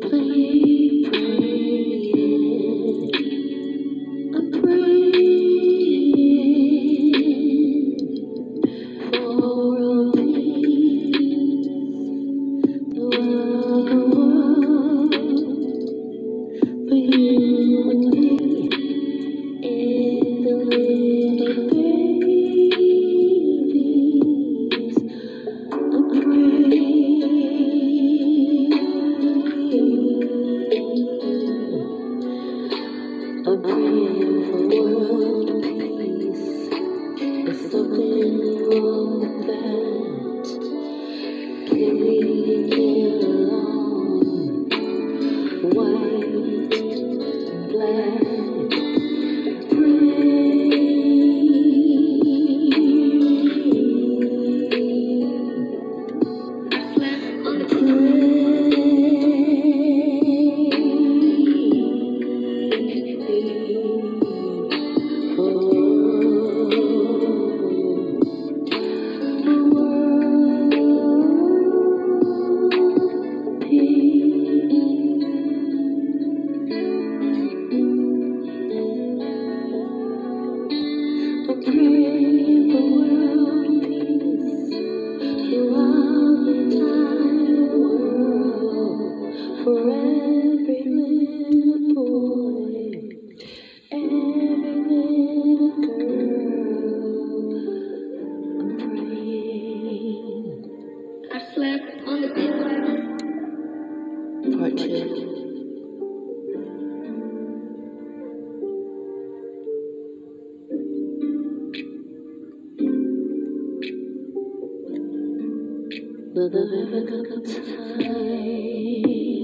Please. a for world peace. It's something. Every little boy, every little girl, i slept on the bed. Part two. Time?